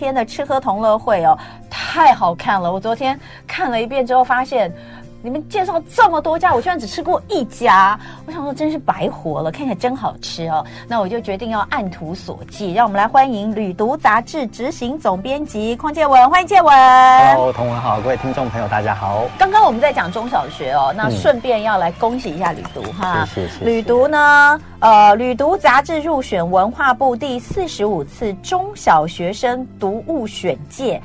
天的吃喝同乐会哦，太好看了！我昨天看了一遍之后，发现。你们介绍这么多家，我居然只吃过一家，我想说真是白活了，看起来真好吃哦。那我就决定要按图索骥，让我们来欢迎《旅读》杂志执行总编辑匡建文，欢迎建文。Hello，同文好，各位听众朋友，大家好。刚刚我们在讲中小学哦，那顺便要来恭喜一下《旅读》哈，谢谢。《旅读》呢，呃，《旅读》杂志入选文化部第四十五次中小学生读物选届。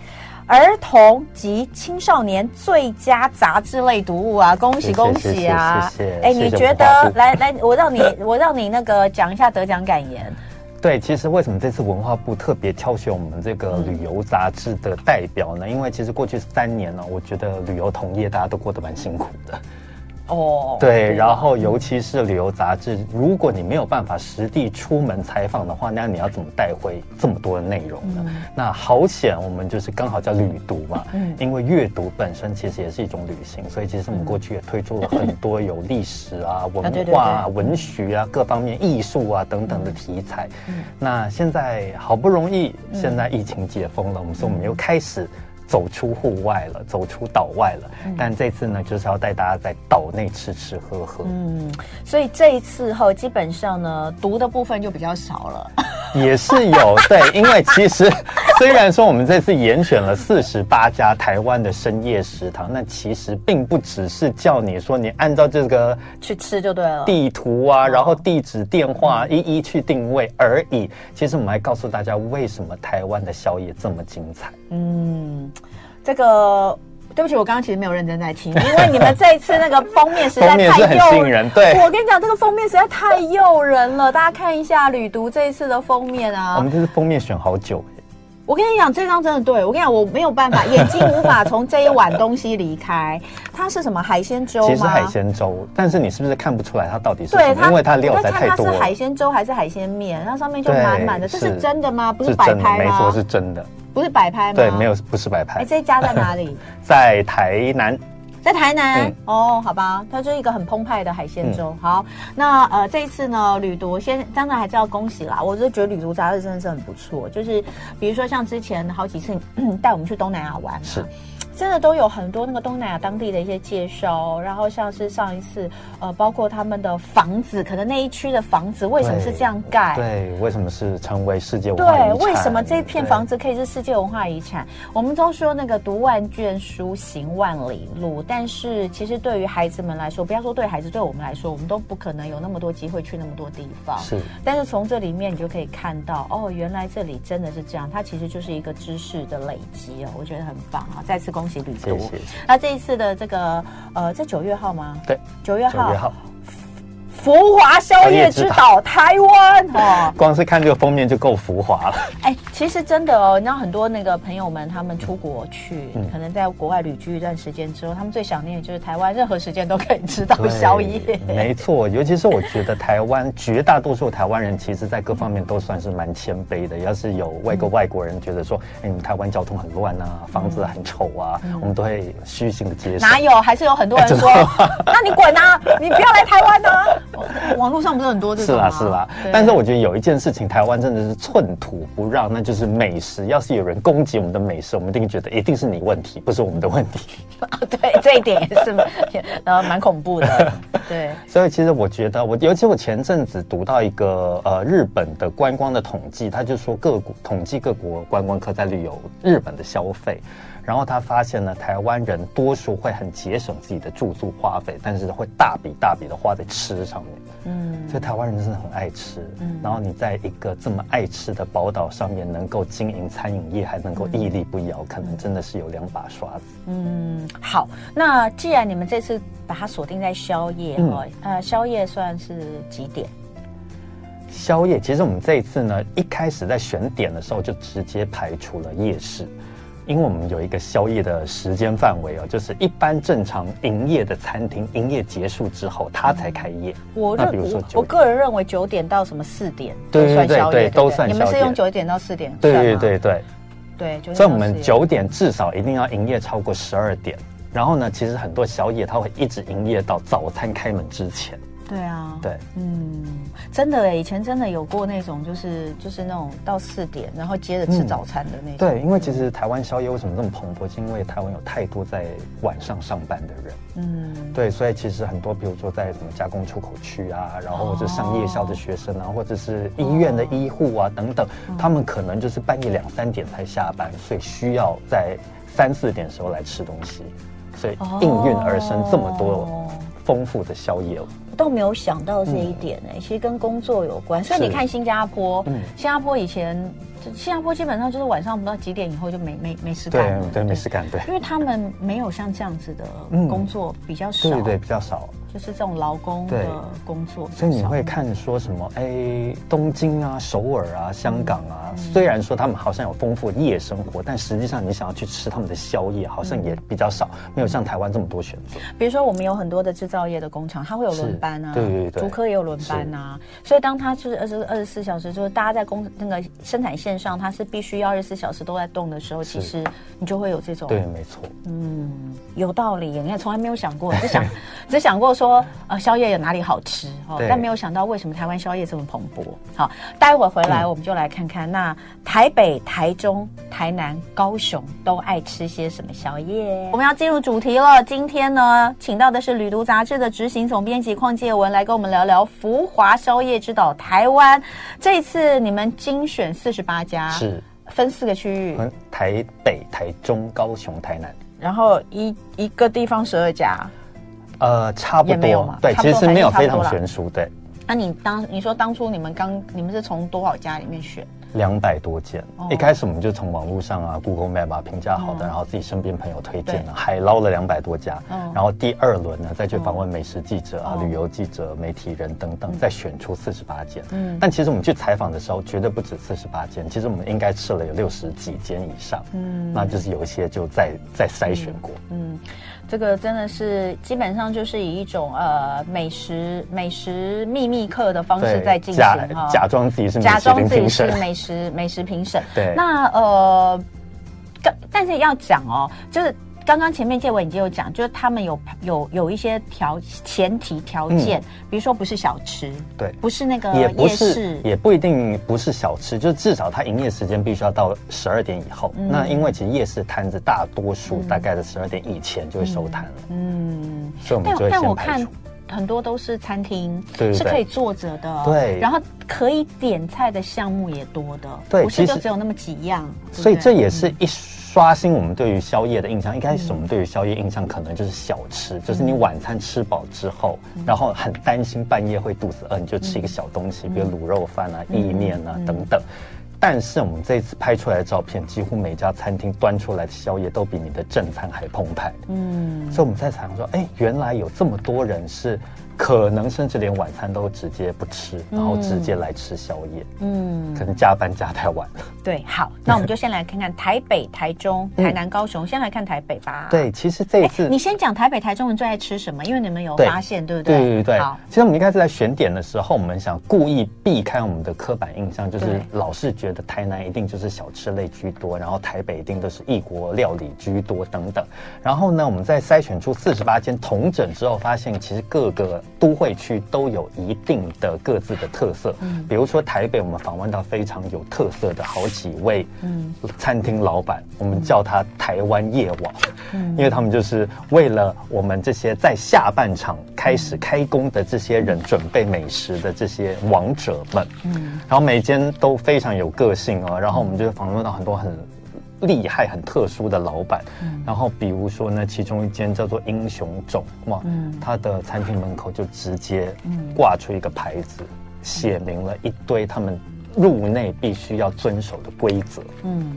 儿童及青少年最佳杂志类读物啊！恭喜恭喜啊！谢谢。哎，你觉得？来来，我让你我让你那个讲一下得奖感言。对，其实为什么这次文化部特别挑选我们这个旅游杂志的代表呢？因为其实过去三年呢，我觉得旅游同业大家都过得蛮辛苦的。哦、oh，对，然后尤其是旅游杂志，如果你没有办法实地出门采访的话，那你要怎么带回这么多的内容呢？嗯、那好险，我们就是刚好叫旅读嘛，嗯，因为阅读本身其实也是一种旅行，所以其实我们过去也推出了很多有历史啊、文化、啊、文学啊各方面艺术啊等等的题材。嗯，那现在好不容易，现在疫情解封了，我们说我们又开始。走出户外了，走出岛外了。嗯、但这次呢，就是要带大家在岛内吃吃喝喝。嗯，所以这一次后，基本上呢，读的部分就比较少了。也是有 对，因为其实虽然说我们这次严选了四十八家台湾的深夜食堂，那其实并不只是叫你说你按照这个去吃就对了，地图啊，然后地址、电话一一去定位而已。其实我们还告诉大家，为什么台湾的宵夜这么精彩。嗯，这个。对不起，我刚刚其实没有认真在听，因为你们这一次那个封面实在太诱人。对，我跟你讲，这个封面实在太诱人了，大家看一下旅读这一次的封面啊。我们这次封面选好久。我跟你讲，这张真的对，我跟你讲，我没有办法，眼睛无法从这一碗东西离开。它是什么海鲜粥吗？其实海鲜粥，但是你是不是看不出来它到底是什么？对，因为它料实在太多了。它是海鲜粥还是海鲜面？它上面就满满的，这是真的吗？不是摆拍吗？没错，是真的。不是摆拍吗？对，没有，不是摆拍。哎，这一家在哪里？在台南，在台南。嗯、哦，好吧，它就是一个很澎湃的海鲜粥。嗯、好，那呃，这一次呢，旅读先当然还是要恭喜啦。我就觉得旅读杂志真的是很不错，就是比如说像之前好几次带我们去东南亚玩，是。真的都有很多那个东南亚当地的一些介绍，然后像是上一次，呃，包括他们的房子，可能那一区的房子为什么是这样盖？对，为什么是成为世界文化遗产？对，为什么这片房子可以是世界文化遗产？我们都说那个读万卷书，行万里路，但是其实对于孩子们来说，不要说对孩子，对我们来说，我们都不可能有那么多机会去那么多地方。是，但是从这里面你就可以看到，哦，原来这里真的是这样，它其实就是一个知识的累积哦，我觉得很棒啊！再次恭喜旅读。谢谢。那这一次的这个呃，在九月号吗？对，九月号。浮华宵夜之岛台湾哦，光是看这个封面就够浮华了。哎，其实真的哦，你知道很多那个朋友们，他们出国去，嗯、可能在国外旅居一段时间之后，他们最想念的就是台湾，任何时间都可以吃到宵夜。没错，尤其是我觉得台湾绝大多数台湾人，其实在各方面都算是蛮谦卑的。要是有外国外国人觉得说，哎、嗯，你们台湾交通很乱啊，房子很丑啊，嗯、我们都会虚心的接受。哪有？还是有很多人说，那你滚啊，你不要来台湾啊。网络上不是很多这种吗？是啦是啦，但是我觉得有一件事情，台湾真的是寸土不让，那就是美食。要是有人攻击我们的美食，我们一定觉得一定是你问题，不是我们的问题。对，这一点也是，呃，蛮恐怖的。对，所以其实我觉得，我尤其我前阵子读到一个呃日本的观光的统计，他就说各国统计各国观光客在旅游日本的消费。然后他发现呢，台湾人多数会很节省自己的住宿花费，但是会大笔大笔的花在吃上面。嗯，所以台湾人真的很爱吃。嗯，然后你在一个这么爱吃的宝岛上面，能够经营餐饮业，还能够屹立不摇，可能真的是有两把刷子。嗯，好，那既然你们这次把它锁定在宵夜哈，呃，宵夜算是几点？宵夜其实我们这一次呢，一开始在选点的时候就直接排除了夜市。因为我们有一个宵夜的时间范围哦，就是一般正常营业的餐厅营业结束之后，它才开业。我那比如说我，我个人认为九点到什么四点都算宵夜，都算。你们是用九点到四点？对对对对对。所以我们九点至少一定要营业超过十二点。然后呢，其实很多宵夜它会一直营业到早餐开门之前。对啊，对，嗯，真的哎，以前真的有过那种，就是就是那种到四点，然后接着吃早餐的那种。对，因为其实台湾宵夜为什么这么蓬勃？是因为台湾有太多在晚上上班的人。嗯，对，所以其实很多，比如说在什么加工出口区啊，然后或者上夜校的学生啊，或者是医院的医护啊等等，他们可能就是半夜两三点才下班，所以需要在三四点的时候来吃东西，所以应运而生这么多丰富的宵夜。都没有想到这一点呢、欸，嗯、其实跟工作有关。所以你看新加坡，嗯、新加坡以前，新加坡基本上就是晚上不知道几点以后就没没没事干，对对，对没事干，对，因为他们没有像这样子的工作比较少，对对比较少。就是这种劳工的工作，所以你会看说什么？哎，东京啊、首尔啊、香港啊，虽然说他们好像有丰富的夜生活，但实际上你想要去吃他们的宵夜，好像也比较少，没有像台湾这么多选择。比如说，我们有很多的制造业的工厂，它会有轮班啊，对对对，竹科也有轮班啊。所以当它就是二十二十四小时，就是大家在工那个生产线上，它是必须要二十四小时都在动的时候，其实你就会有这种对，没错，嗯，有道理。你看，从来没有想过，只想 只想过说，呃，宵夜。有哪里好吃哦？但没有想到为什么台湾宵夜这么蓬勃。好，待会回来我们就来看看，嗯、那台北、台中、台南、高雄都爱吃些什么宵夜？我们要进入主题了。今天呢，请到的是《旅读》杂志的执行总编辑邝介文来跟我们聊聊浮华宵夜之岛台湾。这一次你们精选四十八家，是分四个区域：台北、台中、高雄、台南，然后一一个地方十二家。呃，差不多，对，其实没有非常悬殊，对。那你当你说当初你们刚你们是从多少家里面选？两百多间，一开始我们就从网络上啊，Google Map 啊评价好的，然后自己身边朋友推荐了，海捞了两百多家，然后第二轮呢再去访问美食记者啊、旅游记者、媒体人等等，再选出四十八件。嗯，但其实我们去采访的时候，绝对不止四十八件，其实我们应该吃了有六十几间以上。嗯，那就是有一些就再再筛选过。嗯。这个真的是基本上就是以一种呃美食美食秘密课的方式在进行假，假装自己是假装自己是美食美食评审。对，那呃，但但是要讲哦，就是。刚刚前面介文已经有讲，就是他们有有有一些条前提条件，嗯、比如说不是小吃，对，不是那个夜市，也不是，也不一定不是小吃，就是至少它营业时间必须要到十二点以后。嗯、那因为其实夜市摊子大多数大概在十二点以前就会收摊了，嗯，所以我们就会先排除。但但我看很多都是餐厅，是可以坐着的，对，然后可以点菜的项目也多的，对，不是就只有那么几样，所以这也是一。刷新我们对于宵夜的印象。一开始我们对于宵夜印象可能就是小吃，就是你晚餐吃饱之后，然后很担心半夜会肚子饿，你就吃一个小东西，比如卤肉饭啊、意面啊等等。但是我们这次拍出来的照片，几乎每家餐厅端出来的宵夜都比你的正餐还澎湃。嗯，所以我们在想说，哎，原来有这么多人是。可能甚至连晚餐都直接不吃，然后直接来吃宵夜。嗯，可能加班加太晚了。对，好，那我们就先来看看台北、台中、台南、高雄。先来看台北吧。对，其实这一次你先讲台北、台中人最爱吃什么？因为你们有发现，对不对？对对对。好，其实我们一开始在选点的时候，我们想故意避开我们的刻板印象，就是老是觉得台南一定就是小吃类居多，然后台北一定都是异国料理居多等等。然后呢，我们在筛选出四十八间同整之后，发现其实各个。都会区都有一定的各自的特色，嗯，比如说台北，我们访问到非常有特色的好几位，嗯，餐厅老板，我们叫他台湾夜王，嗯，因为他们就是为了我们这些在下半场开始开工的这些人准备美食的这些王者们，嗯，然后每间都非常有个性哦，然后我们就访问到很多很。厉害、很特殊的老板，嗯、然后比如说呢，其中一间叫做英雄种嘛，嗯、他的餐厅门口就直接挂出一个牌子，嗯、写明了一堆他们入内必须要遵守的规则。嗯，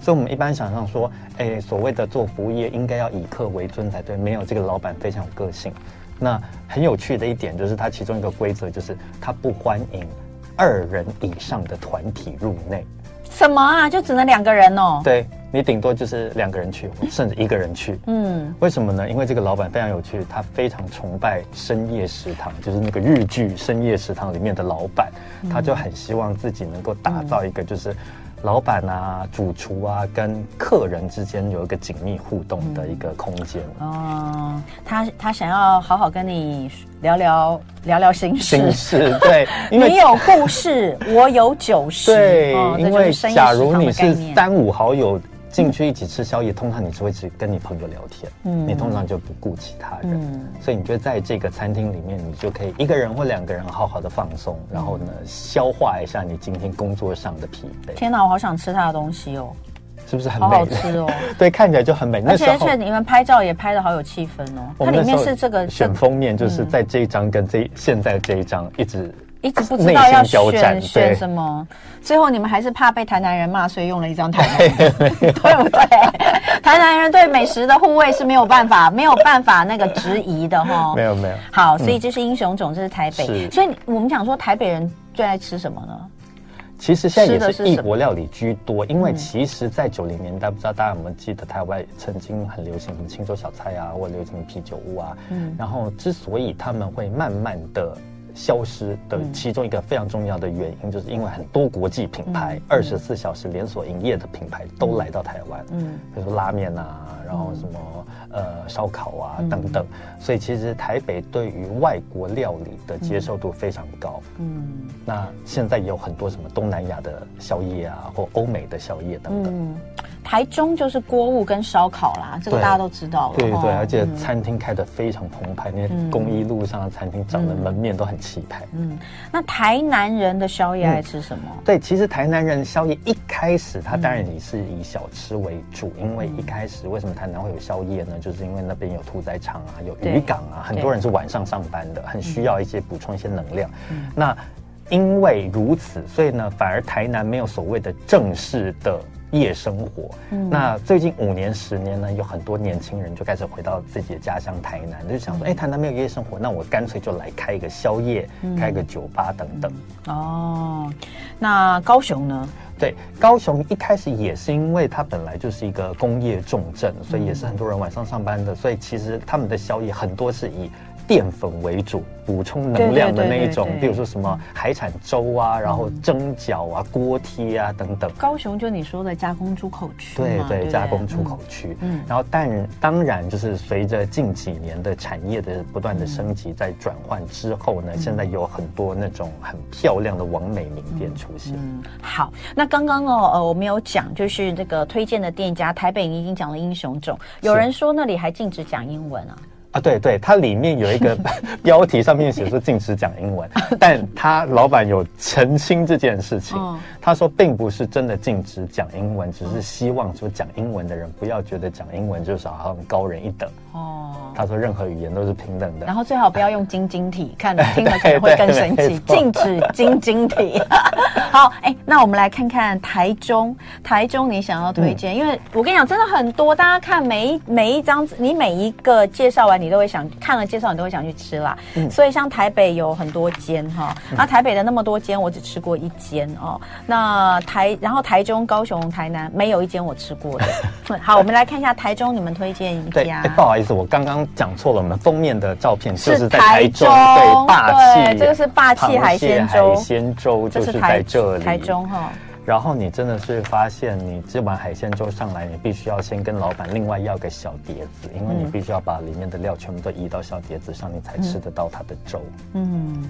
所以我们一般想象说，哎，所谓的做服务业应该要以客为尊才对，没有这个老板非常有个性。那很有趣的一点就是，他其中一个规则就是他不欢迎二人以上的团体入内。什么啊？就只能两个人哦？对，你顶多就是两个人去，甚至一个人去。嗯，为什么呢？因为这个老板非常有趣，他非常崇拜深夜食堂，就是那个日剧《深夜食堂》里面的老板，他就很希望自己能够打造一个就是。老板啊，主厨啊，跟客人之间有一个紧密互动的一个空间。哦、他他想要好好跟你聊聊聊聊心事。心事对，因为你有故事，我有酒食。对，哦、因为假如你是三五好友。进去一起吃宵夜，通常你是会只跟你朋友聊天，嗯，你通常就不顾其他人，嗯，所以你就在这个餐厅里面，你就可以一个人或两个人好好的放松，然后呢，消化一下你今天工作上的疲惫。天哪，我好想吃他的东西哦，是不是很美？好好吃哦，对，看起来就很美。而且而且你们拍照也拍的好有气氛哦，它里面是这个选封面，就是在这一张跟这现在这一张一直。一直不知道要选选什么，最后你们还是怕被台南人骂，所以用了一张台南人，对不对？台南人对美食的护卫是没有办法，没有办法那个质疑的哈。没有没有。好，所以这是英雄种，这是台北。所以我们讲说台北人最爱吃什么呢？其实现在也是异国料理居多，因为其实，在九零年代，不知道大家有没有记得，台湾曾经很流行什么青州小菜啊，或者流行啤酒屋啊。嗯。然后，之所以他们会慢慢的。消失的其中一个非常重要的原因，就是因为很多国际品牌二十四小时连锁营业的品牌都来到台湾，嗯，比如说拉面啊，然后什么呃烧烤啊等等，所以其实台北对于外国料理的接受度非常高，嗯，那现在也有很多什么东南亚的宵夜啊，或欧美的宵夜等等。台中就是锅物跟烧烤啦，这个大家都知道了。对对，对，而且餐厅开得非常澎湃，那公益路上的餐厅长得门面都很气派。嗯，那台南人的宵夜爱吃什么？对，其实台南人宵夜一开始他当然也是以小吃为主，因为一开始为什么台南会有宵夜呢？就是因为那边有屠宰场啊，有渔港啊，很多人是晚上上班的，很需要一些补充一些能量。那因为如此，所以呢，反而台南没有所谓的正式的。夜生活，嗯、那最近五年、十年呢，有很多年轻人就开始回到自己的家乡台南，就想说，哎、嗯欸，台南没有夜生活，那我干脆就来开一个宵夜，嗯、开个酒吧等等。哦，那高雄呢？对，高雄一开始也是因为它本来就是一个工业重镇，所以也是很多人晚上上班的，所以其实他们的宵夜很多是以。淀粉为主，补充能量的那一种，比如说什么海产粥啊，然后蒸饺啊、锅贴啊等等。高雄就你说的加工出口区，对对，加工出口区。嗯，然后但当然就是随着近几年的产业的不断的升级，在转换之后呢，现在有很多那种很漂亮的完美名店出现。嗯，好，那刚刚哦，呃，我们有讲就是这个推荐的店家，台北你已经讲了英雄种，有人说那里还禁止讲英文啊。啊，对对，它里面有一个 标题，上面写说禁止讲英文，但他老板有澄清这件事情。他说并不是真的禁止讲英文，只是希望说讲英文的人不要觉得讲英文就是好像高人一等。哦，他说任何语言都是平等的，然后最好不要用晶晶体，看 了听了可能会更神奇。禁止晶晶体。好，哎，那我们来看看台中，台中你想要推荐，因为我跟你讲，真的很多，大家看每一每一张，你每一个介绍完。你都会想看了介绍，你都会想去吃啦。嗯、所以像台北有很多间哈，那、嗯、台北的那么多间，我只吃过一间哦。那台，然后台中、高雄、台南没有一间我吃过的。好，我们来看一下台中，你们推荐一家。不好意思，我刚刚讲错了，我们封面的照片就是在台中，对，霸气，这个是霸气海鲜粥，海鲜粥就是在这里，台中哈。然后你真的是发现，你这碗海鲜粥上来，你必须要先跟老板另外要个小碟子，因为你必须要把里面的料全部都移到小碟子上，你才吃得到它的粥。嗯，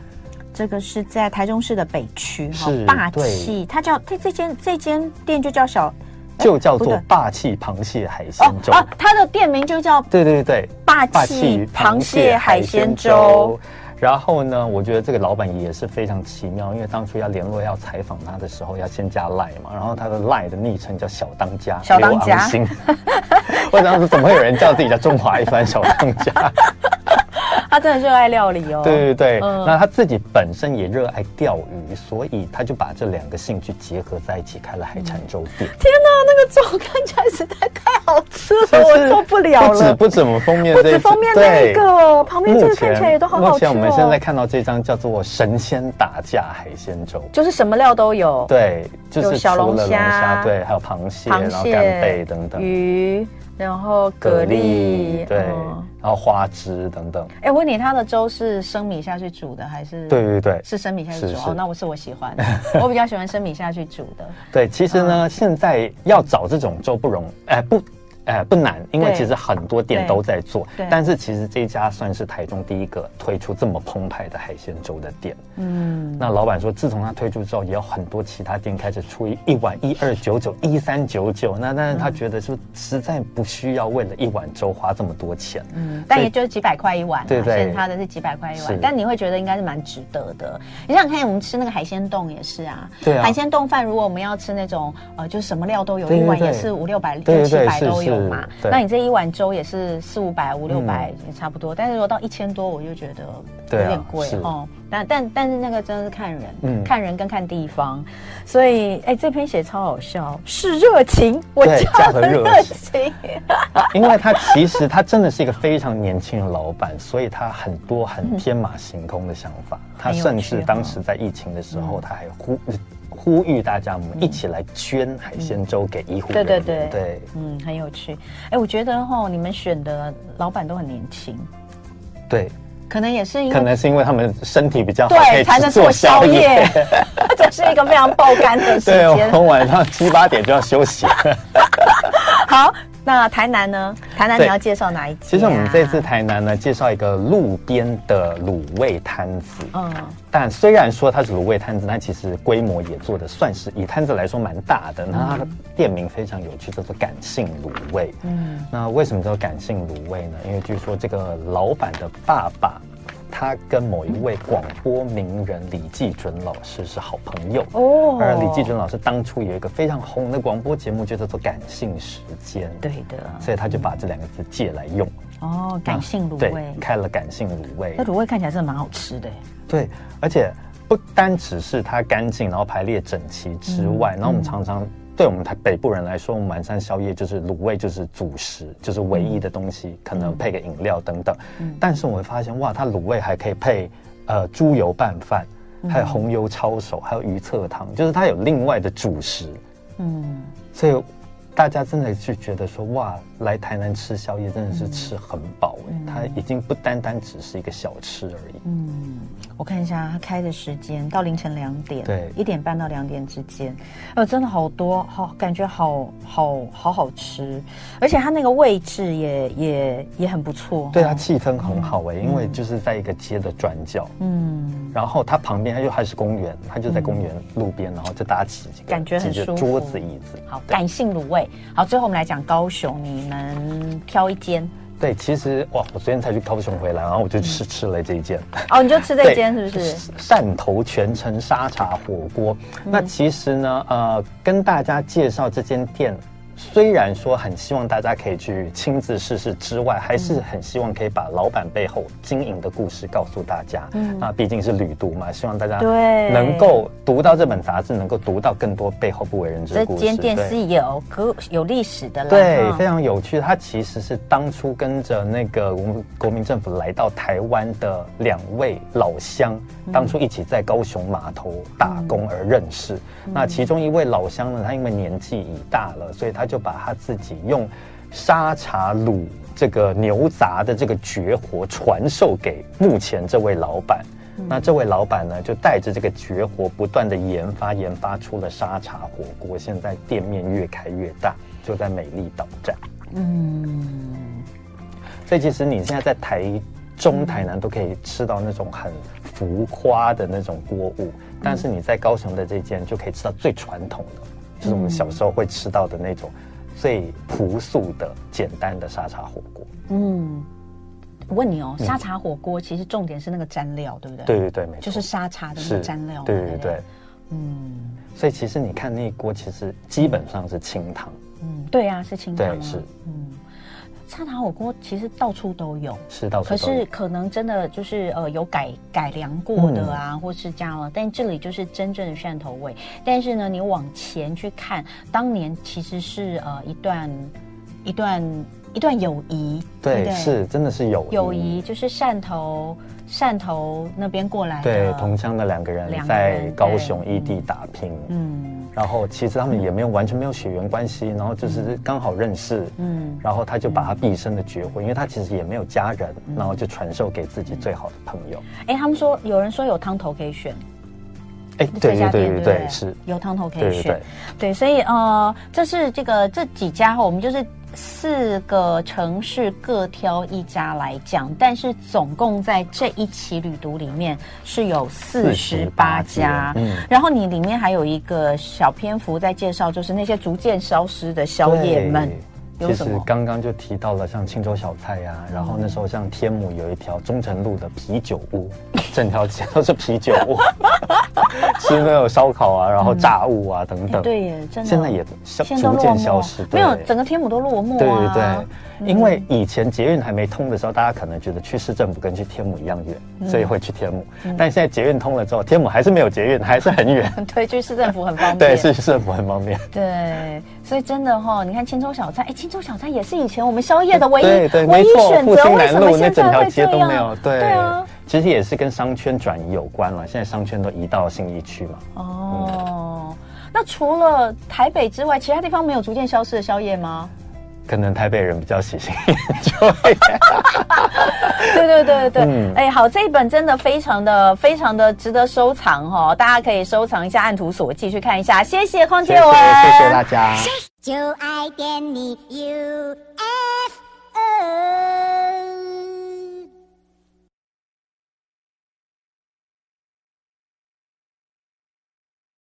这个是在台中市的北区，是霸气，它叫这这间这间店就叫小，就叫做霸气螃蟹海鲜粥啊，它的店名就叫对对对，霸气螃蟹海鲜粥。然后呢，我觉得这个老板也是非常奇妙，因为当初要联络要采访他的时候，要先加赖嘛，然后他的赖的昵称叫小当家，小当家。我当时 怎么会有人叫自己叫中华一番小当家？他真的热爱料理哦。对对对，嗯、那他自己本身也热爱钓鱼，所以他就把这两个兴趣结合在一起，开了海产粥店。嗯、天哪，那个粥看起来实在太好吃了，我受不了了。不止不止我们封面，不止封面那个，旁边这个看起来也都好好吃，哦。目前我们现在看到这张叫做“神仙打架海鲜粥”，就是什么料都有。对，就是有小龙虾，对，还有螃蟹，螃蟹然后干贝等等鱼。然后蛤蜊，对，然后花枝等等。哎，我问你，它的粥是生米下去煮的，还是？对对对，是生米下去煮。哦，那我是我喜欢，我比较喜欢生米下去煮的。对，其实呢，现在要找这种粥不容易，哎不。哎，不难，因为其实很多店都在做。但是其实这家算是台中第一个推出这么澎湃的海鲜粥的店。嗯，那老板说，自从他推出之后，也有很多其他店开始出一碗一二九九、一三九九。那但是他觉得，就实在不需要为了一碗粥花这么多钱。嗯，但也就是几百块一碗。对对，现他的是几百块一碗，但你会觉得应该是蛮值得的。你想想看，我们吃那个海鲜冻也是啊。对啊。海鲜冻饭，如果我们要吃那种呃，就是什么料都有，一碗也是五六百、六七百都有嘛。那你这。一碗粥也是四五百、五六百也差不多，嗯、但是如果到一千多，我就觉得有点贵、啊、哦。但但但是那个真的是看人，嗯，看人跟看地方。所以，哎、欸，这篇写超好笑，是热情，我加的热情。因为他其实他真的是一个非常年轻的老板，所以他很多很天马行空的想法。嗯、他甚至当时在疫情的时候，他还呼。呼吁大家，我们一起来捐海鲜粥给医护人员。对对对对，嗯，很有趣。哎，我觉得哈，你们选的老板都很年轻。对，可能也是因为，可能是因为他们身体比较好，对，才能做宵夜。这是一个非常爆肝的时间。对，我们晚上七八点就要休息。好。那台南呢？台南你要介绍哪一家？其实我们这次台南呢，介绍一个路边的卤味摊子。嗯，但虽然说它是卤味摊子，但其实规模也做的算是以摊子来说蛮大的。那它的店名非常有趣，叫做感性卤味。嗯，那为什么叫感性卤味呢？因为据说这个老板的爸爸。他跟某一位广播名人李季准老师是好朋友哦，而李季准老师当初有一个非常红的广播节目，就叫做《感性时间》。对的，所以他就把这两个字借来用。哦，感性卤味，对，开了感性卤味。那卤味看起来真的蛮好吃的。对，而且不单只是它干净，然后排列整齐之外，然后我们常常。对我们台北部人来说，我们晚上宵夜就是卤味，就是主食，就是唯一的东西，嗯、可能配个饮料等等。嗯、但是我会发现，哇，它卤味还可以配呃猪油拌饭，还有红油抄手，还有鱼侧汤，就是它有另外的主食。嗯，所以大家真的是觉得说，哇，来台南吃宵夜真的是吃很饱哎，嗯、它已经不单单只是一个小吃而已。嗯。我看一下他开的时间，到凌晨两点，对，一点半到两点之间，呃，真的好多，好感觉好好好好吃，而且它那个位置也也也很不错，对，它气氛很好哎，因为就是在一个街的转角，嗯，然后它旁边它又还是公园，它就在公园路边，然后就搭起几个感觉很舒服桌子椅子，好，感性卤味，好，最后我们来讲高雄，你们挑一间。对，其实哇，我昨天才去高雄回来，然后我就吃吃了这一间。哦，你就吃这间 是不是？汕头全城沙茶火锅。嗯、那其实呢，呃，跟大家介绍这间店。虽然说很希望大家可以去亲自试试之外，还是很希望可以把老板背后经营的故事告诉大家。嗯，那毕竟是旅读嘛，希望大家对能够读到这本杂志，能够读到更多背后不为人知的故事。这间店是有可有历史的了，对，非常有趣。它其实是当初跟着那个我们国民政府来到台湾的两位老乡，当初一起在高雄码头打工而认识。那其中一位老乡呢，他因为年纪已大了，所以他。就把他自己用沙茶卤这个牛杂的这个绝活传授给目前这位老板。嗯、那这位老板呢，就带着这个绝活不断的研发，研发出了沙茶火锅。现在店面越开越大，就在美丽岛站。嗯，所以其实你现在在台中、台南都可以吃到那种很浮夸的那种锅物，但是你在高雄的这间就可以吃到最传统的。就是我们小时候会吃到的那种最朴素的、简单的沙茶火锅。嗯，我问你哦，沙茶火锅其实重点是那个蘸料，对不对？对对对，没错，就是沙茶的那个蘸料。对对对，嗯。所以其实你看那一锅，其实基本上是清汤。嗯，对呀，是清汤。对，是。嗯，沙茶火锅其实到处都有，是到处都有。可是可能真的就是呃有改改良过的啊，嗯、或是加了，但这里就是真正的汕头味。但是呢，你往前去看，当年其实是呃一段一段一段友谊，对，是真的是友谊，友谊就是汕头。汕头那边过来的，对，同乡的两个人在高雄异地打拼，嗯，然后其实他们也没有完全没有血缘关系，然后就是刚好认识，嗯，然后他就把他毕生的绝活，因为他其实也没有家人，然后就传授给自己最好的朋友。哎，他们说有人说有汤头可以选，哎，对对对对对，是有汤头可以选，对，所以呃，这是这个这几家哈，我们就是。四个城市各挑一家来讲，但是总共在这一期旅读里面是有四十八家。嗯，然后你里面还有一个小篇幅在介绍，就是那些逐渐消失的宵夜们。其实刚刚就提到了像青州小菜呀、啊，然后那时候像天母有一条忠诚路的啤酒屋，整条街都是啤酒屋，吃那种烧烤啊，然后炸物啊等等。对耶，真的。现在也消逐渐消失，没有整个天母都落寞。对对对，因为以前捷运还没通的时候，大家可能觉得去市政府跟去天母一样远，所以会去天母。但现在捷运通了之后，天母还是没有捷运，还是很远。对，去市政府很方便。对，去市政府很方便。对。所以真的哈，你看青州小菜，哎，青州小菜也是以前我们宵夜的唯一对对唯一选择。为什么现在会这样？对对啊，其实也是跟商圈转移有关了。现在商圈都移到信义区嘛。哦，那除了台北之外，其他地方没有逐渐消失的宵夜吗？可能台北人比较喜新。厌旧，对对对。对，哎，好，这一本真的非常的非常的值得收藏哦，大家可以收藏一下，按图索骥去看一下，谢谢邝建伟，谢谢大家，就爱给你，u f o。